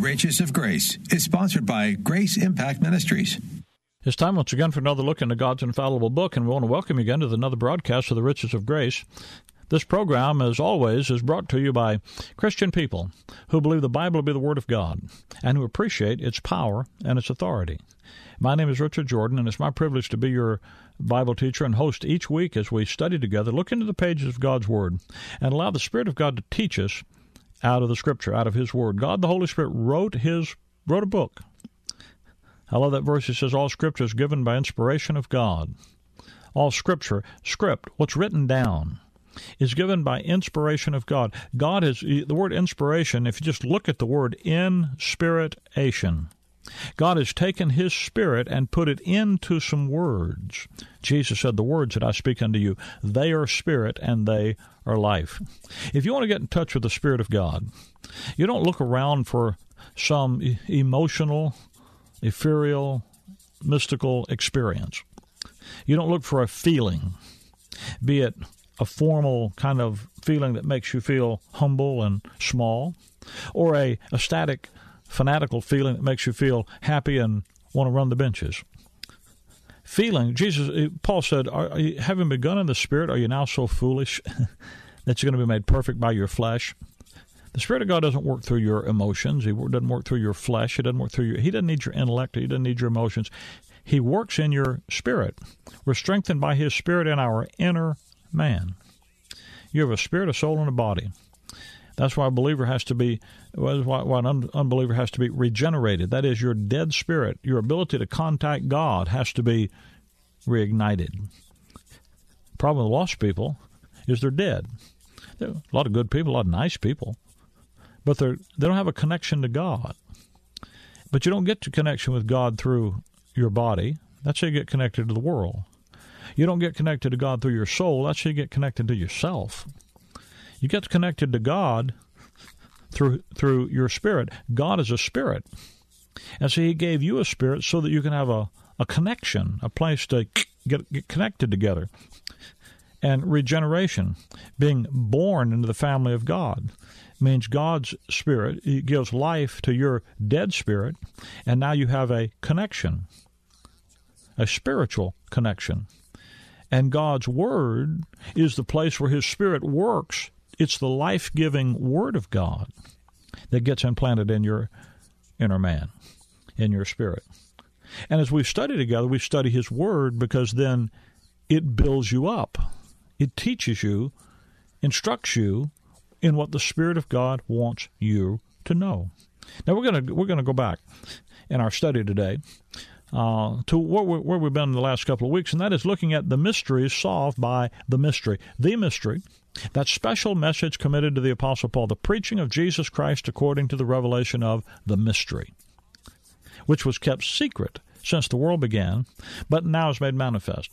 Riches of Grace is sponsored by Grace Impact Ministries. It's time once again for another look into God's infallible book, and we want to welcome you again to another broadcast of the Riches of Grace. This program, as always, is brought to you by Christian people who believe the Bible to be the Word of God and who appreciate its power and its authority. My name is Richard Jordan, and it's my privilege to be your Bible teacher and host each week as we study together, look into the pages of God's Word, and allow the Spirit of God to teach us out of the Scripture, out of His Word. God, the Holy Spirit, wrote His wrote a book. I love that verse. It says, "All Scripture is given by inspiration of God." All Scripture, script, what's written down, is given by inspiration of God. God is the word inspiration. If you just look at the word inspiration, God has taken His Spirit and put it into some words. Jesus said, The words that I speak unto you, they are spirit and they are life. If you want to get in touch with the Spirit of God, you don't look around for some emotional, ethereal, mystical experience. You don't look for a feeling, be it a formal kind of feeling that makes you feel humble and small, or a, a static fanatical feeling that makes you feel happy and want to run the benches. Feeling, Jesus, eh, Paul said, are, you, having begun in the Spirit, are you now so foolish that you're going to be made perfect by your flesh? The Spirit of God doesn't work through your emotions. He doesn't work through your flesh. He doesn't work through your. He doesn't need your intellect. He doesn't need your emotions. He works in your spirit. We're strengthened by His Spirit in our inner man. You have a spirit, a soul, and a body. That's why a believer has to be, why, why an unbeliever has to be regenerated. That is, your dead spirit, your ability to contact God has to be reignited. Problem with lost people is they're dead. They're a lot of good people, a lot of nice people, but they're they don't have a connection to God. But you don't get to connection with God through your body. That's how you get connected to the world. You don't get connected to God through your soul. That's how you get connected to yourself. You get connected to God through through your spirit. God is a spirit. And so he gave you a spirit so that you can have a, a connection, a place to get, get connected together. And regeneration, being born into the family of God, means God's spirit gives life to your dead spirit, and now you have a connection, a spiritual connection. And God's Word is the place where His Spirit works it's the life giving Word of God that gets implanted in your inner man, in your spirit. And as we study together, we study His Word because then it builds you up. It teaches you, instructs you in what the Spirit of God wants you to know. Now we're gonna we're gonna go back in our study today uh, to where, we, where we've been in the last couple of weeks, and that is looking at the mysteries solved by the mystery. The mystery that special message committed to the Apostle Paul, the preaching of Jesus Christ according to the revelation of the mystery, which was kept secret since the world began, but now is made manifest.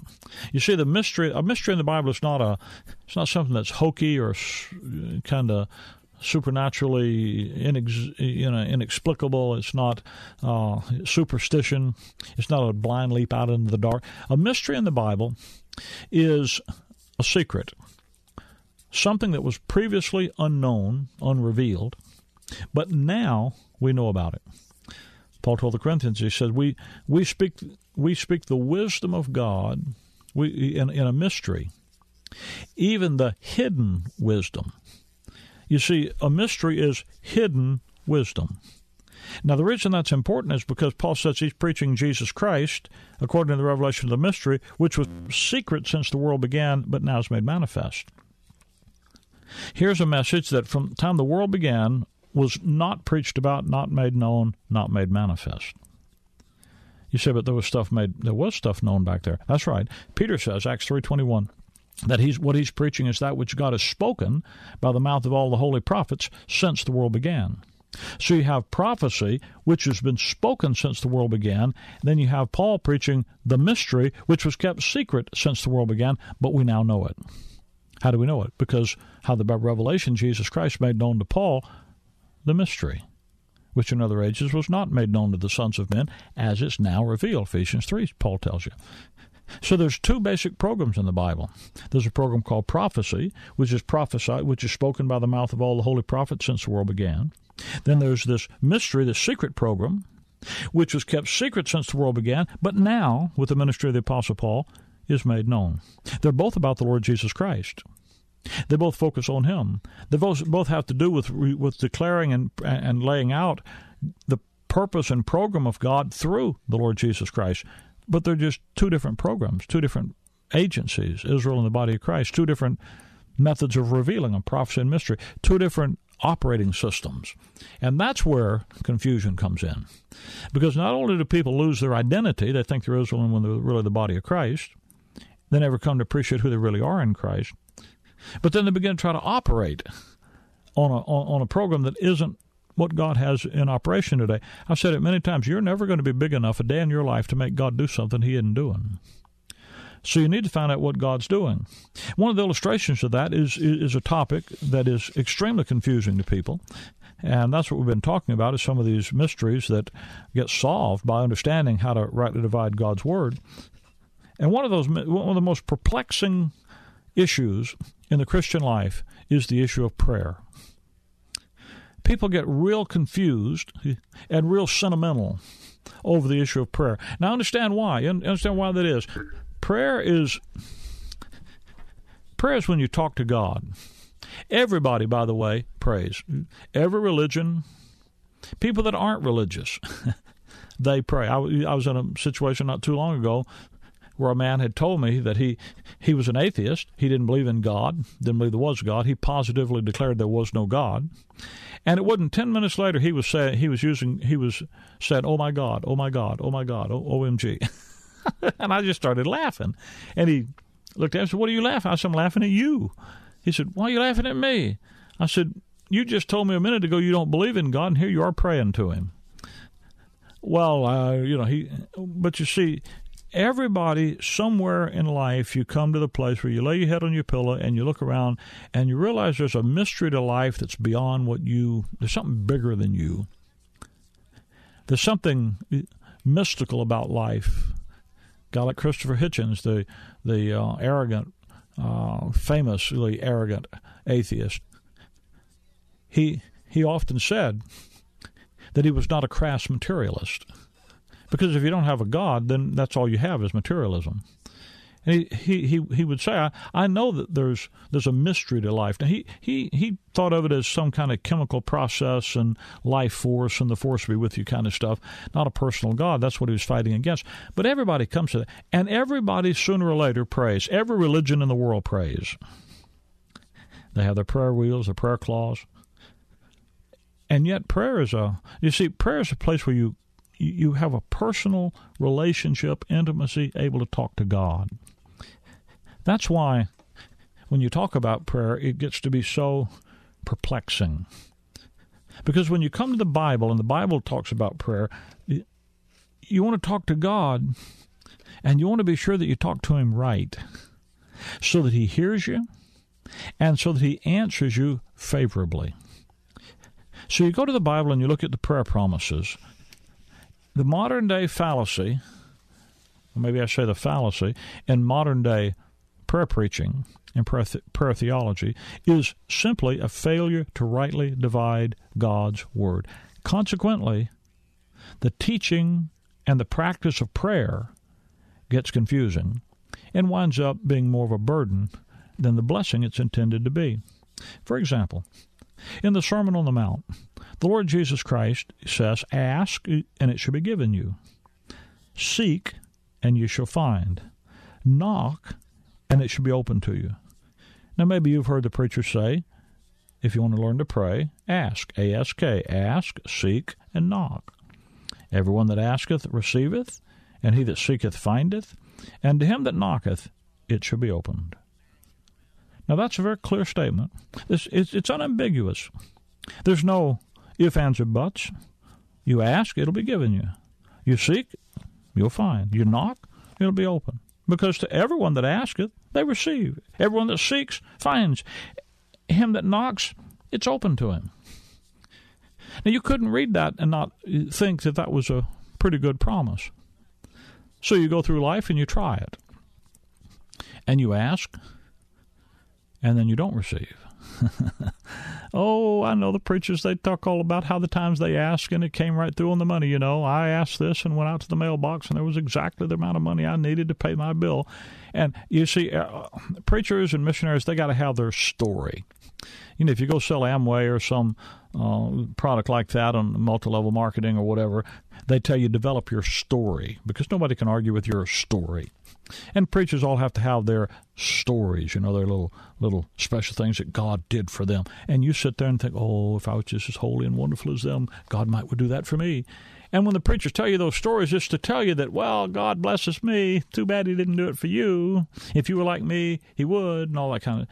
You see, the mystery, a mystery in the Bible is not a, it's not something that's hokey or kind of supernaturally inex, you know, inexplicable. It's not uh, superstition. It's not a blind leap out into the dark. A mystery in the Bible is a secret something that was previously unknown, unrevealed, but now we know about it. Paul told the Corinthians, he said, "We we speak we speak the wisdom of God, we in, in a mystery, even the hidden wisdom." You see, a mystery is hidden wisdom. Now, the reason that's important is because Paul says he's preaching Jesus Christ according to the revelation of the mystery, which was secret since the world began, but now is made manifest. Here's a message that from the time the world began was not preached about, not made known, not made manifest. You say, but there was stuff made. There was stuff known back there. That's right. Peter says, Acts three twenty one, that he's what he's preaching is that which God has spoken by the mouth of all the holy prophets since the world began. So you have prophecy, which has been spoken since the world began. Then you have Paul preaching the mystery, which was kept secret since the world began, but we now know it. How do we know it? Because how the revelation Jesus Christ made known to Paul the mystery, which in other ages was not made known to the sons of men, as it's now revealed. Ephesians three, Paul tells you. So there's two basic programs in the Bible. There's a program called prophecy, which is prophesied, which is spoken by the mouth of all the holy prophets since the world began. Then there's this mystery, the secret program, which was kept secret since the world began, but now, with the ministry of the Apostle Paul, is made known. They're both about the Lord Jesus Christ. They both focus on Him. They both both have to do with with declaring and and laying out the purpose and program of God through the Lord Jesus Christ. But they're just two different programs, two different agencies, Israel and the body of Christ, two different methods of revealing a prophecy and mystery, two different operating systems. And that's where confusion comes in. Because not only do people lose their identity, they think they're Israel when they're really the body of Christ, they never come to appreciate who they really are in Christ. But then they begin to try to operate on a, on a program that isn't what God has in operation today. I've said it many times. You're never going to be big enough a day in your life to make God do something He isn't doing. So you need to find out what God's doing. One of the illustrations of that is is a topic that is extremely confusing to people. And that's what we've been talking about is some of these mysteries that get solved by understanding how to rightly divide God's word. And one of those one of the most perplexing issues in the Christian life is the issue of prayer. People get real confused and real sentimental over the issue of prayer. Now understand why. Understand why that is. Prayer is prayer is when you talk to God. Everybody, by the way, prays. Every religion, people that aren't religious, they pray. I, I was in a situation not too long ago where a man had told me that he he was an atheist. He didn't believe in God, didn't believe there was God. He positively declared there was no God. And it wasn't ten minutes later he was saying he was using he was said, "Oh my God, oh my God, oh my God, oh, OMG." and I just started laughing. And he looked at me and said, What are you laughing? I said, I'm laughing at you. He said, Why are you laughing at me? I said, You just told me a minute ago you don't believe in God, and here you are praying to Him. Well, uh, you know, he, but you see, everybody somewhere in life you come to the place where you lay your head on your pillow and you look around and you realize there's a mystery to life that's beyond what you there's something bigger than you. There's something mystical about life. Guy like Christopher Hitchens, the the uh, arrogant, uh, famously arrogant atheist, he he often said that he was not a crass materialist, because if you don't have a God, then that's all you have is materialism. And he, he, he, would say, I, I know that there's there's a mystery to life. Now he, he he thought of it as some kind of chemical process and life force and the force be with you kind of stuff, not a personal God. That's what he was fighting against. But everybody comes to that. And everybody sooner or later prays. Every religion in the world prays. They have their prayer wheels, their prayer claws. And yet prayer is a you see, prayer is a place where you you have a personal relationship, intimacy, able to talk to God. That's why when you talk about prayer, it gets to be so perplexing. Because when you come to the Bible and the Bible talks about prayer, you want to talk to God and you want to be sure that you talk to Him right so that He hears you and so that He answers you favorably. So you go to the Bible and you look at the prayer promises. The modern day fallacy, or maybe I say the fallacy, in modern day prayer preaching and prayer, th- prayer theology is simply a failure to rightly divide God's Word. Consequently, the teaching and the practice of prayer gets confusing and winds up being more of a burden than the blessing it's intended to be. For example, in the Sermon on the Mount, the Lord Jesus Christ says, Ask, and it shall be given you. Seek, and you shall find. Knock, and it shall be open to you. Now, maybe you've heard the preacher say, if you want to learn to pray, ask. A-S-K. Ask, seek, and knock. Everyone that asketh receiveth, and he that seeketh findeth, and to him that knocketh it shall be opened. Now, that's a very clear statement. It's, it's, it's unambiguous. There's no if, or buts. You ask, it'll be given you. You seek, you'll find. You knock, it'll be open. Because to everyone that asketh, they receive. Everyone that seeks finds. Him that knocks, it's open to him. Now, you couldn't read that and not think that that was a pretty good promise. So you go through life and you try it. And you ask, and then you don't receive. oh, I know the preachers, they talk all about how the times they ask and it came right through on the money. You know, I asked this and went out to the mailbox and there was exactly the amount of money I needed to pay my bill. And you see, uh, preachers and missionaries, they got to have their story. You know, if you go sell Amway or some uh, product like that on multi-level marketing or whatever, they tell you develop your story because nobody can argue with your story. And preachers all have to have their stories, you know, their little little special things that God did for them. And you sit there and think, oh, if I was just as holy and wonderful as them, God might would do that for me. And when the preachers tell you those stories, just to tell you that, well, God blesses me. Too bad He didn't do it for you. If you were like me, He would, and all that kind of.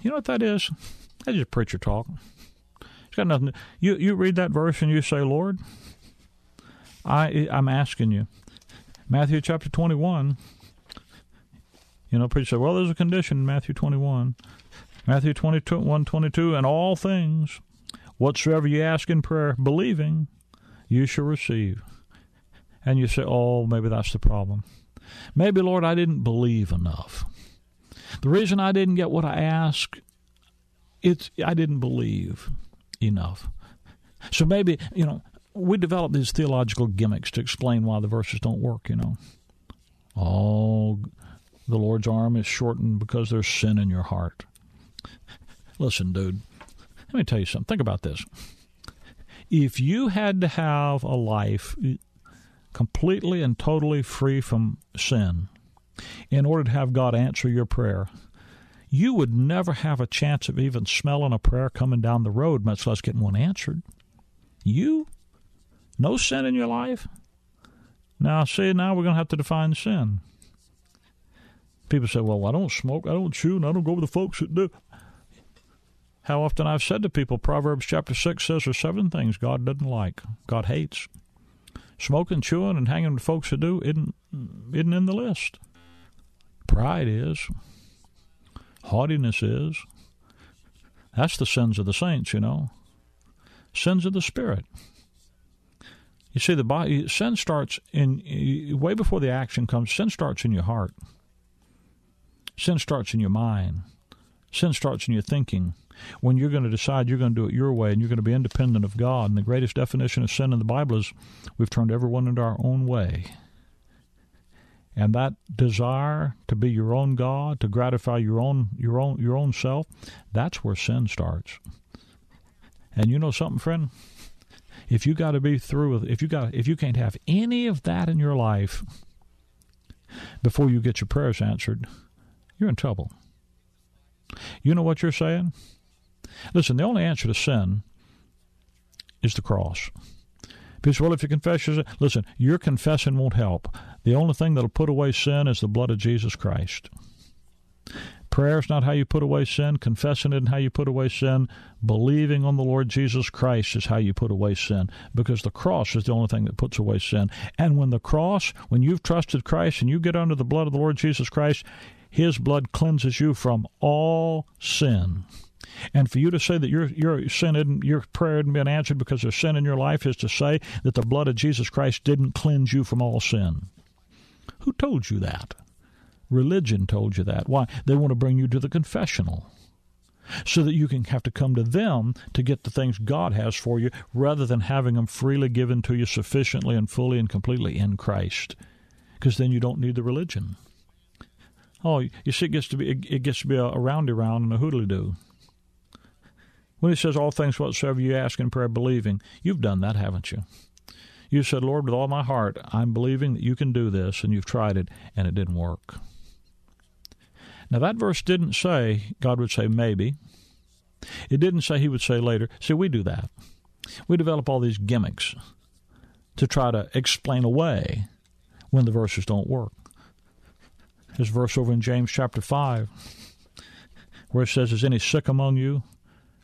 You know what that is? That's just preacher talk. It's got nothing. To, you you read that verse and you say, Lord, I I'm asking you. Matthew chapter twenty one. You know, preacher said, well, there's a condition in Matthew twenty one. Matthew 22, 1, 22, and all things, whatsoever you ask in prayer, believing, you shall receive. And you say, oh, maybe that's the problem. Maybe, Lord, I didn't believe enough. The reason I didn't get what I asked, it's I didn't believe enough. So maybe, you know, we develop these theological gimmicks to explain why the verses don't work, you know. Oh, the Lord's arm is shortened because there's sin in your heart. Listen, dude, let me tell you something. Think about this. If you had to have a life completely and totally free from sin in order to have God answer your prayer, you would never have a chance of even smelling a prayer coming down the road, much less getting one answered. You? No sin in your life? Now, see, now we're going to have to define sin. People say, well, I don't smoke, I don't chew, and I don't go with the folks that do. How often I've said to people, Proverbs chapter 6 says there's seven things God doesn't like, God hates. Smoking, chewing, and hanging with folks that do isn't, isn't in the list. Pride is. Haughtiness is. That's the sins of the saints, you know. Sins of the spirit. You see, the body, sin starts in way before the action comes. Sin starts in your heart. Sin starts in your mind. Sin starts in your thinking. When you're going to decide you're going to do it your way and you're going to be independent of God. And the greatest definition of sin in the Bible is we've turned everyone into our own way. And that desire to be your own God, to gratify your own your own your own self, that's where sin starts. And you know something, friend? If you got to be through with if you got if you can't have any of that in your life before you get your prayers answered, you're in trouble. You know what you're saying? Listen, the only answer to sin is the cross. Because, well, if you confess your sin, listen, your confessing won't help. The only thing that'll put away sin is the blood of Jesus Christ. Prayer is not how you put away sin. Confessing it and how you put away sin. Believing on the Lord Jesus Christ is how you put away sin. Because the cross is the only thing that puts away sin. And when the cross, when you've trusted Christ and you get under the blood of the Lord Jesus Christ, his blood cleanses you from all sin. And for you to say that your your sin your prayer hadn't been answered because there's sin in your life is to say that the blood of Jesus Christ didn't cleanse you from all sin. Who told you that? Religion told you that. Why? They want to bring you to the confessional so that you can have to come to them to get the things God has for you rather than having them freely given to you sufficiently and fully and completely in Christ. Because then you don't need the religion. Oh, you see, it gets to be it gets to be a, a roundy round and a hoodly doo. When he says all things whatsoever you ask in prayer, believing, you've done that, haven't you? You said, Lord, with all my heart, I'm believing that you can do this, and you've tried it, and it didn't work. Now, that verse didn't say God would say maybe. It didn't say he would say later. See, we do that. We develop all these gimmicks to try to explain away when the verses don't work. This verse over in James chapter 5, where it says, Is any sick among you?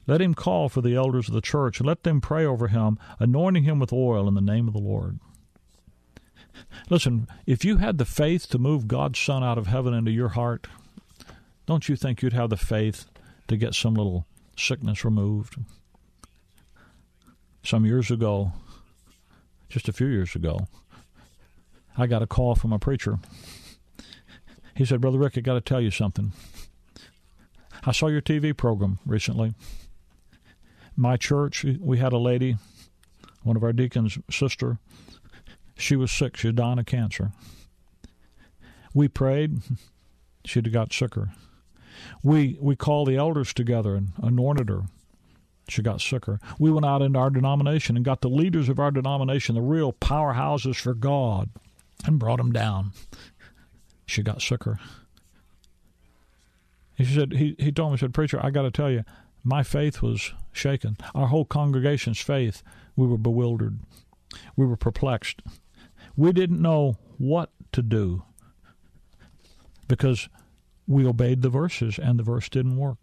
Let him call for the elders of the church, and let them pray over him, anointing him with oil in the name of the Lord. Listen, if you had the faith to move God's Son out of heaven into your heart, don't you think you'd have the faith to get some little sickness removed? Some years ago, just a few years ago, I got a call from a preacher he said, Brother Rick, I got to tell you something. I saw your TV program recently. My church, we had a lady, one of our deacons' sister. She was sick. She was dying of cancer. We prayed. She'd got sicker. We we called the elders together and anointed her. She got sicker. We went out into our denomination and got the leaders of our denomination, the real powerhouses for God, and brought them down. She got sicker. He said he, he told me, said, Preacher, I gotta tell you, my faith was shaken. Our whole congregation's faith, we were bewildered. We were perplexed. We didn't know what to do because we obeyed the verses and the verse didn't work.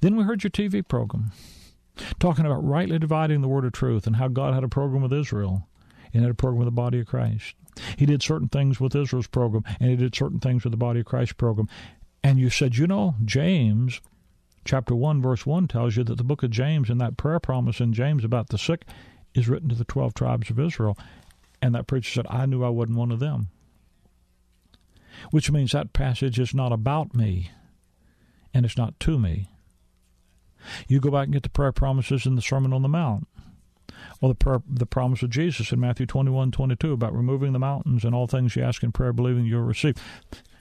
Then we heard your TV program talking about rightly dividing the word of truth and how God had a program with Israel and had a program with the body of Christ. He did certain things with Israel's program and he did certain things with the body of Christ program. And you said, you know, James chapter 1 verse 1 tells you that the book of James and that prayer promise in James about the sick is written to the 12 tribes of Israel. And that preacher said, I knew I wasn't one of them which means that passage is not about me and it's not to me. You go back and get the prayer promises in the Sermon on the Mount. Or the, prayer, the promise of Jesus in Matthew 21, 22 about removing the mountains and all things you ask in prayer, believing you'll receive.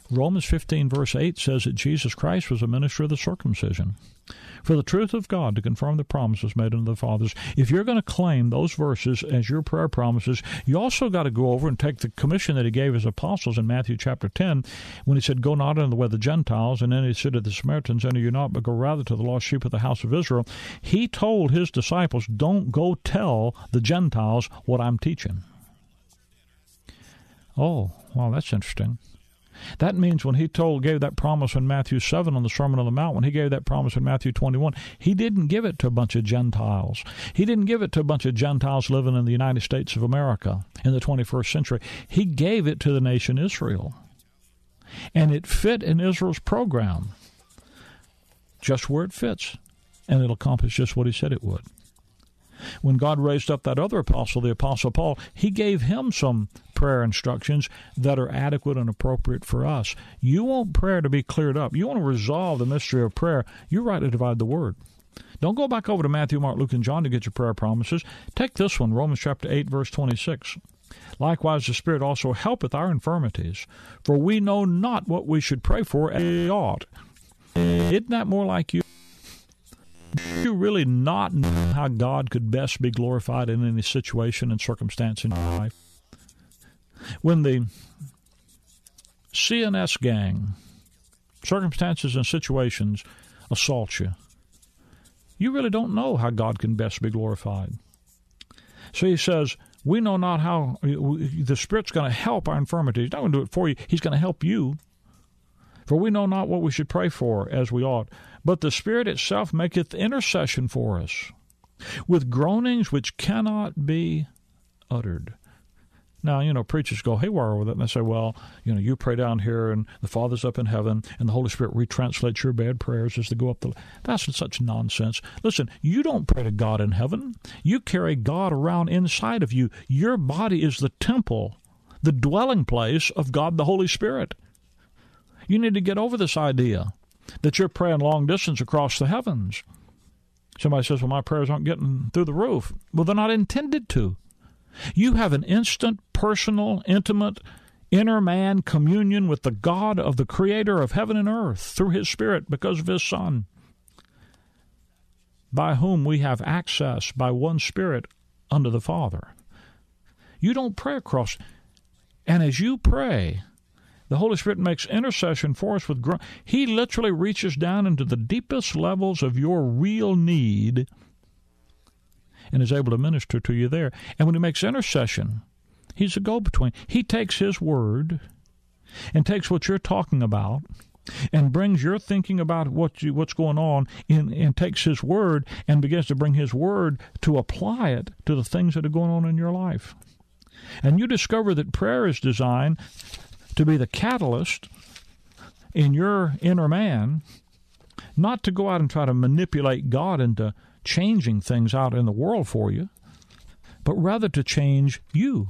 Romans 15, verse 8 says that Jesus Christ was a minister of the circumcision for the truth of God to confirm the promises made unto the fathers. If you're going to claim those verses as your prayer promises, you also got to go over and take the commission that he gave his apostles in Matthew chapter 10 when he said, Go not into the way of the Gentiles, and then he said to the Samaritans, Enter you not, but go rather to the lost sheep of the house of Israel. He told his disciples, Don't go tell the Gentiles what I'm teaching. Oh, well, that's interesting. That means when he told gave that promise in Matthew 7 on the Sermon on the Mount, when he gave that promise in Matthew 21, he didn't give it to a bunch of Gentiles. He didn't give it to a bunch of Gentiles living in the United States of America in the 21st century. He gave it to the nation Israel. And it fit in Israel's program just where it fits, and it'll accomplish just what he said it would when God raised up that other apostle, the apostle Paul, he gave him some prayer instructions that are adequate and appropriate for us. You want prayer to be cleared up. You want to resolve the mystery of prayer. You rightly divide the word. Don't go back over to Matthew, Mark, Luke, and John to get your prayer promises. Take this one, Romans chapter 8, verse 26. Likewise, the Spirit also helpeth our infirmities, for we know not what we should pray for as we ought. Isn't that more like you? Do you really not know how God could best be glorified in any situation and circumstance in your life? When the CNS gang, circumstances and situations, assault you, you really don't know how God can best be glorified. So he says, We know not how the Spirit's going to help our infirmities. He's not going to do it for you, He's going to help you. For we know not what we should pray for as we ought, but the Spirit itself maketh intercession for us with groanings which cannot be uttered. Now, you know, preachers go haywire with it, and they say, well, you know, you pray down here, and the Father's up in heaven, and the Holy Spirit retranslates your bad prayers as they go up the. That's such nonsense. Listen, you don't pray to God in heaven. You carry God around inside of you. Your body is the temple, the dwelling place of God the Holy Spirit. You need to get over this idea that you're praying long distance across the heavens. Somebody says, Well, my prayers aren't getting through the roof. Well, they're not intended to. You have an instant, personal, intimate, inner man communion with the God of the Creator of heaven and earth through His Spirit because of His Son, by whom we have access by one Spirit unto the Father. You don't pray across. And as you pray, the Holy Spirit makes intercession for us with gr- He literally reaches down into the deepest levels of your real need and is able to minister to you there. And when He makes intercession, He's a go between. He takes His word and takes what you're talking about and brings your thinking about what you, what's going on in, and takes His Word and begins to bring His Word to apply it to the things that are going on in your life. And you discover that prayer is designed to be the catalyst in your inner man, not to go out and try to manipulate God into changing things out in the world for you, but rather to change you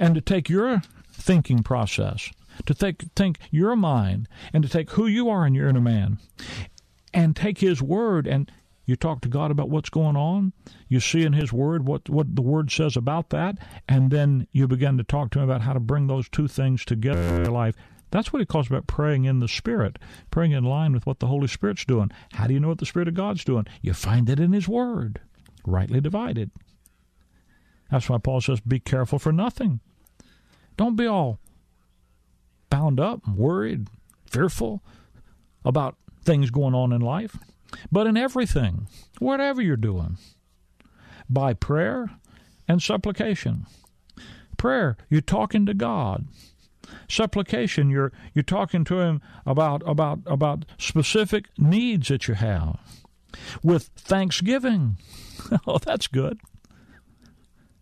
and to take your thinking process to take, think your mind and to take who you are in your inner man and take His Word and you talk to God about what's going on. You see in His Word what, what the Word says about that, and then you begin to talk to Him about how to bring those two things together in your life. That's what he calls about praying in the Spirit, praying in line with what the Holy Spirit's doing. How do you know what the Spirit of God's doing? You find it in His Word, rightly divided. That's why Paul says, be careful for nothing. Don't be all bound up, worried, fearful about things going on in life, but in everything, whatever you're doing, by prayer and supplication. Prayer, you're talking to God. Supplication, you're you're talking to him about about about specific needs that you have. With thanksgiving. oh, that's good.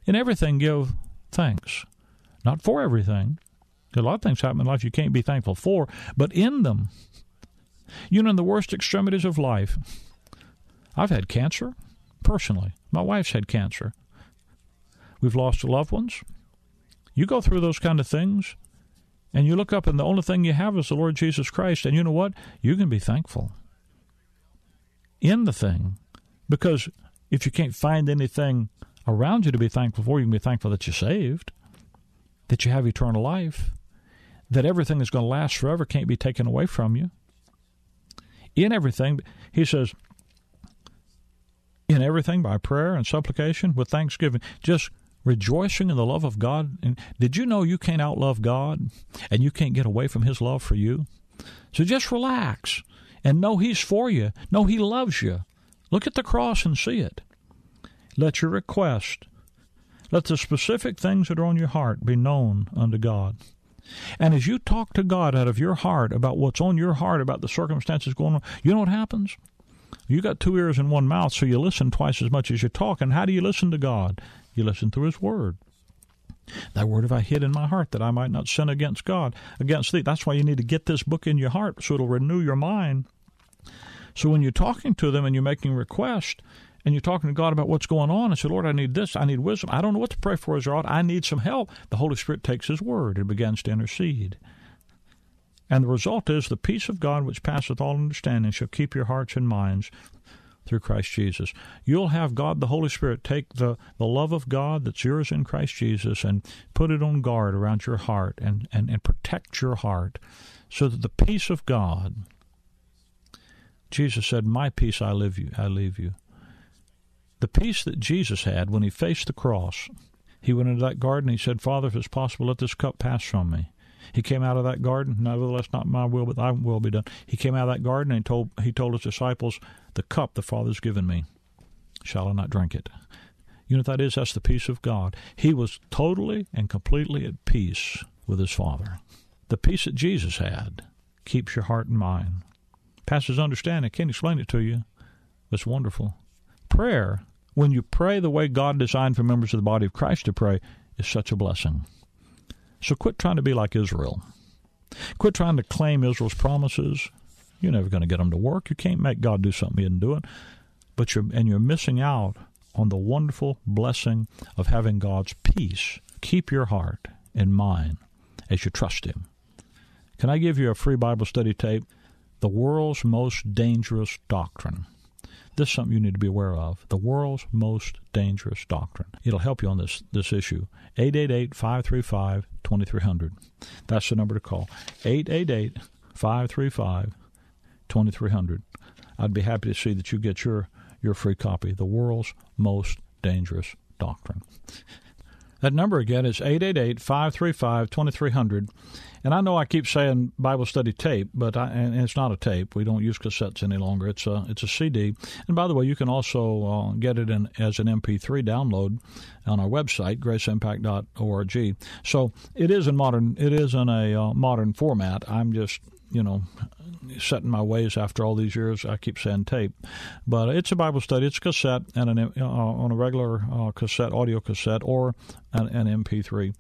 In everything give thanks. Not for everything. A lot of things happen in life you can't be thankful for, but in them. You know, in the worst extremities of life, I've had cancer personally. My wife's had cancer. We've lost loved ones. You go through those kind of things, and you look up, and the only thing you have is the Lord Jesus Christ. And you know what? You can be thankful in the thing, because if you can't find anything around you to be thankful for, you can be thankful that you're saved, that you have eternal life, that everything is going to last forever, can't be taken away from you. In everything, he says, in everything by prayer and supplication with thanksgiving. Just rejoicing in the love of God. And did you know you can't outlove God and you can't get away from His love for you? So just relax and know He's for you. Know He loves you. Look at the cross and see it. Let your request, let the specific things that are on your heart be known unto God. And as you talk to God out of your heart about what's on your heart, about the circumstances going on, you know what happens? You got two ears and one mouth, so you listen twice as much as you talk. And how do you listen to God? You listen through His Word. That word have I hid in my heart that I might not sin against God, against thee. That's why you need to get this book in your heart so it'll renew your mind. So when you're talking to them and you're making requests and you're talking to God about what's going on and say, Lord, I need this, I need wisdom, I don't know what to pray for as I I need some help, the Holy Spirit takes His word and begins to intercede. And the result is the peace of God which passeth all understanding shall keep your hearts and minds through Christ Jesus. You'll have God, the Holy Spirit, take the, the love of God that's yours in Christ Jesus and put it on guard around your heart and, and, and protect your heart so that the peace of God, Jesus said, My peace I leave you, I leave you. The peace that Jesus had when he faced the cross, he went into that garden, he said, Father, if it's possible, let this cup pass from me. He came out of that garden, nevertheless not my will, but thy will be done. He came out of that garden and he told he told his disciples, The cup the Father's given me, shall I not drink it? You know what that is? That's the peace of God. He was totally and completely at peace with his Father. The peace that Jesus had keeps your heart and mind. Passes understanding. I can't explain it to you. It's wonderful. Prayer, when you pray the way God designed for members of the body of Christ to pray, is such a blessing. So quit trying to be like Israel. Quit trying to claim Israel's promises. You're never going to get them to work. You can't make God do something He didn't do it. But you're and you're missing out on the wonderful blessing of having God's peace keep your heart and mind as you trust Him. Can I give you a free Bible study tape? The world's most dangerous doctrine. This is something you need to be aware of. The world's most dangerous doctrine. It'll help you on this, this issue. 888 535 2300. That's the number to call. 888 535 2300. I'd be happy to see that you get your, your free copy. The world's most dangerous doctrine. That number again is 888 535 2300. And I know I keep saying Bible study tape, but I, and it's not a tape. We don't use cassettes any longer. It's a it's a CD. And by the way, you can also uh, get it in as an MP3 download on our website graceimpact.org. So it is in modern it is in a uh, modern format. I'm just you know, setting my ways after all these years. I keep saying tape, but it's a Bible study. It's cassette and an uh, on a regular uh, cassette, audio cassette, or an, an MP3.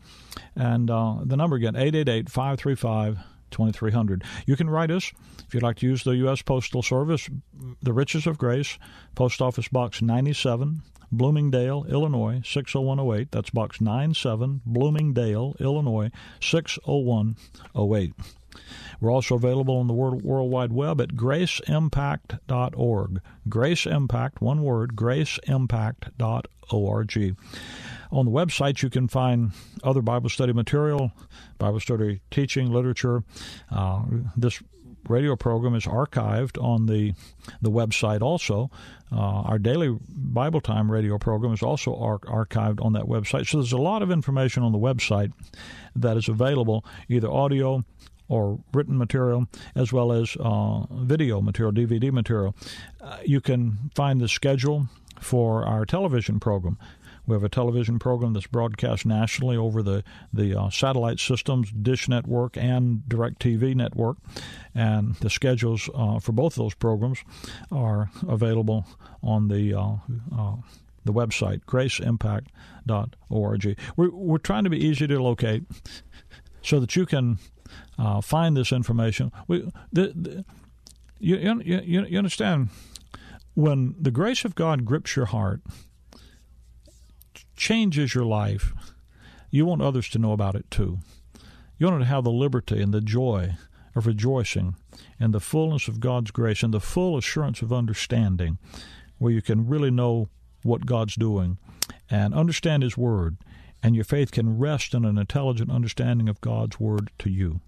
And uh, the number again, 888 535 2300. You can write us if you'd like to use the U.S. Postal Service, The Riches of Grace, Post Office Box 97, Bloomingdale, Illinois 60108. That's box 97, Bloomingdale, Illinois 60108. We're also available on the World, Wide Web at graceimpact.org. Graceimpact, one word, graceimpact.org. On the website, you can find other Bible study material, Bible study teaching, literature. Uh, this radio program is archived on the the website also. Uh, our daily Bible time radio program is also ar- archived on that website. So there's a lot of information on the website that is available, either audio or written material, as well as uh, video material, DVD material. Uh, you can find the schedule for our television program. We have a television program that's broadcast nationally over the the uh, satellite systems, Dish Network and DirecTV Network, and the schedules uh, for both of those programs are available on the uh, uh the website graceimpact.org. We're we're trying to be easy to locate so that you can uh, find this information. We, the, the, you, you, you understand when the grace of God grips your heart changes your life, you want others to know about it too. You want to have the liberty and the joy of rejoicing and the fullness of God's grace and the full assurance of understanding where you can really know what God's doing and understand His Word, and your faith can rest in an intelligent understanding of God's Word to you.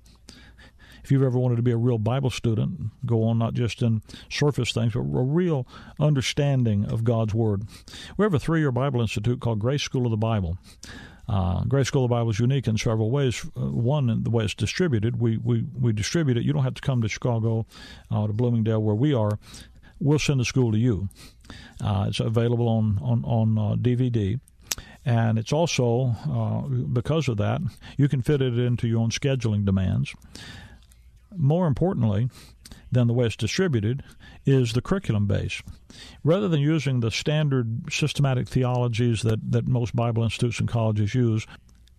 If you've ever wanted to be a real Bible student, go on not just in surface things, but a real understanding of God's Word. We have a three year Bible institute called Grace School of the Bible. Uh, Grace School of the Bible is unique in several ways. Uh, one, the way it's distributed, we, we, we distribute it. You don't have to come to Chicago, uh, to Bloomingdale, where we are. We'll send the school to you. Uh, it's available on on on DVD. Uh, and it's also, uh, because of that, you can fit it into your own scheduling demands more importantly than the way it's distributed is the curriculum base. Rather than using the standard systematic theologies that, that most Bible institutes and colleges use,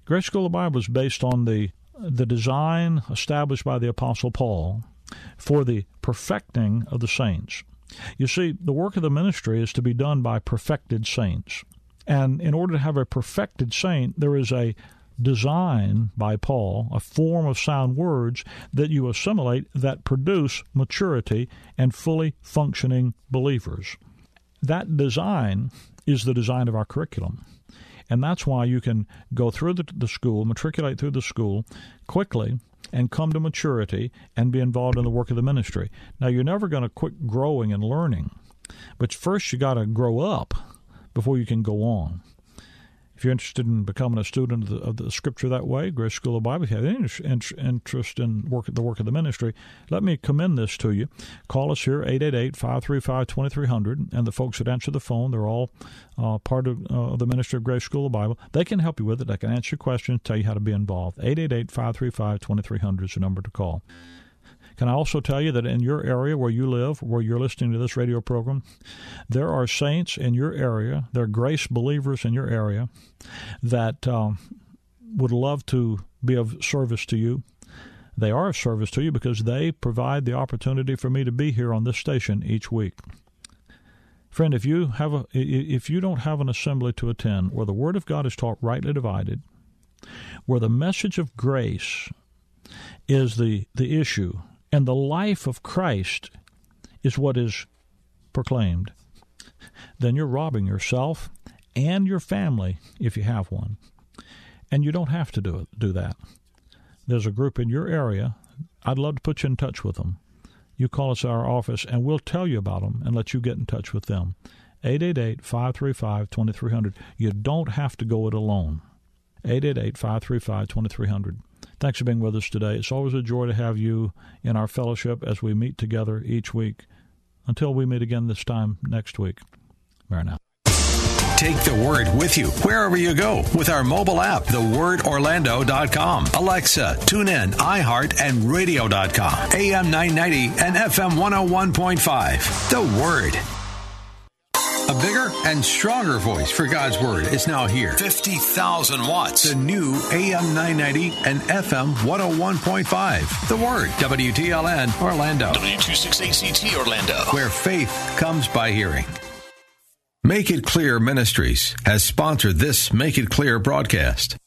Grace School of the Bible is based on the the design established by the Apostle Paul for the perfecting of the saints. You see, the work of the ministry is to be done by perfected saints. And in order to have a perfected saint, there is a design by Paul, a form of sound words that you assimilate that produce maturity and fully functioning believers. That design is the design of our curriculum. And that's why you can go through the, the school, matriculate through the school quickly, and come to maturity and be involved in the work of the ministry. Now, you're never going to quit growing and learning, but first you got to grow up before you can go on. If you're interested in becoming a student of the, of the Scripture that way, Grace School of Bible, if you have any interest in work, the work of the ministry, let me commend this to you. Call us here, 888-535-2300, and the folks that answer the phone, they're all uh, part of uh, the ministry of Grace School of Bible. They can help you with it. They can answer your questions, tell you how to be involved. 888-535-2300 is the number to call. Can I also tell you that in your area where you live, where you're listening to this radio program, there are saints in your area, there are grace believers in your area that um, would love to be of service to you. They are of service to you because they provide the opportunity for me to be here on this station each week. Friend, if you have a, if you don't have an assembly to attend where the Word of God is taught rightly divided, where the message of grace is the, the issue, and the life of Christ is what is proclaimed, then you're robbing yourself and your family if you have one. And you don't have to do it, do that. There's a group in your area. I'd love to put you in touch with them. You call us at our office and we'll tell you about them and let you get in touch with them. 888 535 2300. You don't have to go it alone. 888 535 2300. Thanks for being with us today. It's always a joy to have you in our fellowship as we meet together each week. Until we meet again this time next week. Maranatha. Take the word with you wherever you go with our mobile app, thewordorlando.com. Alexa, TuneIn, iHeart, and radio.com. AM 990 and FM 101.5. The Word. A bigger and stronger voice for God's Word is now here. 50,000 watts. The new AM 990 and FM 101.5. The Word. WTLN Orlando. W268CT Orlando. Where faith comes by hearing. Make It Clear Ministries has sponsored this Make It Clear broadcast.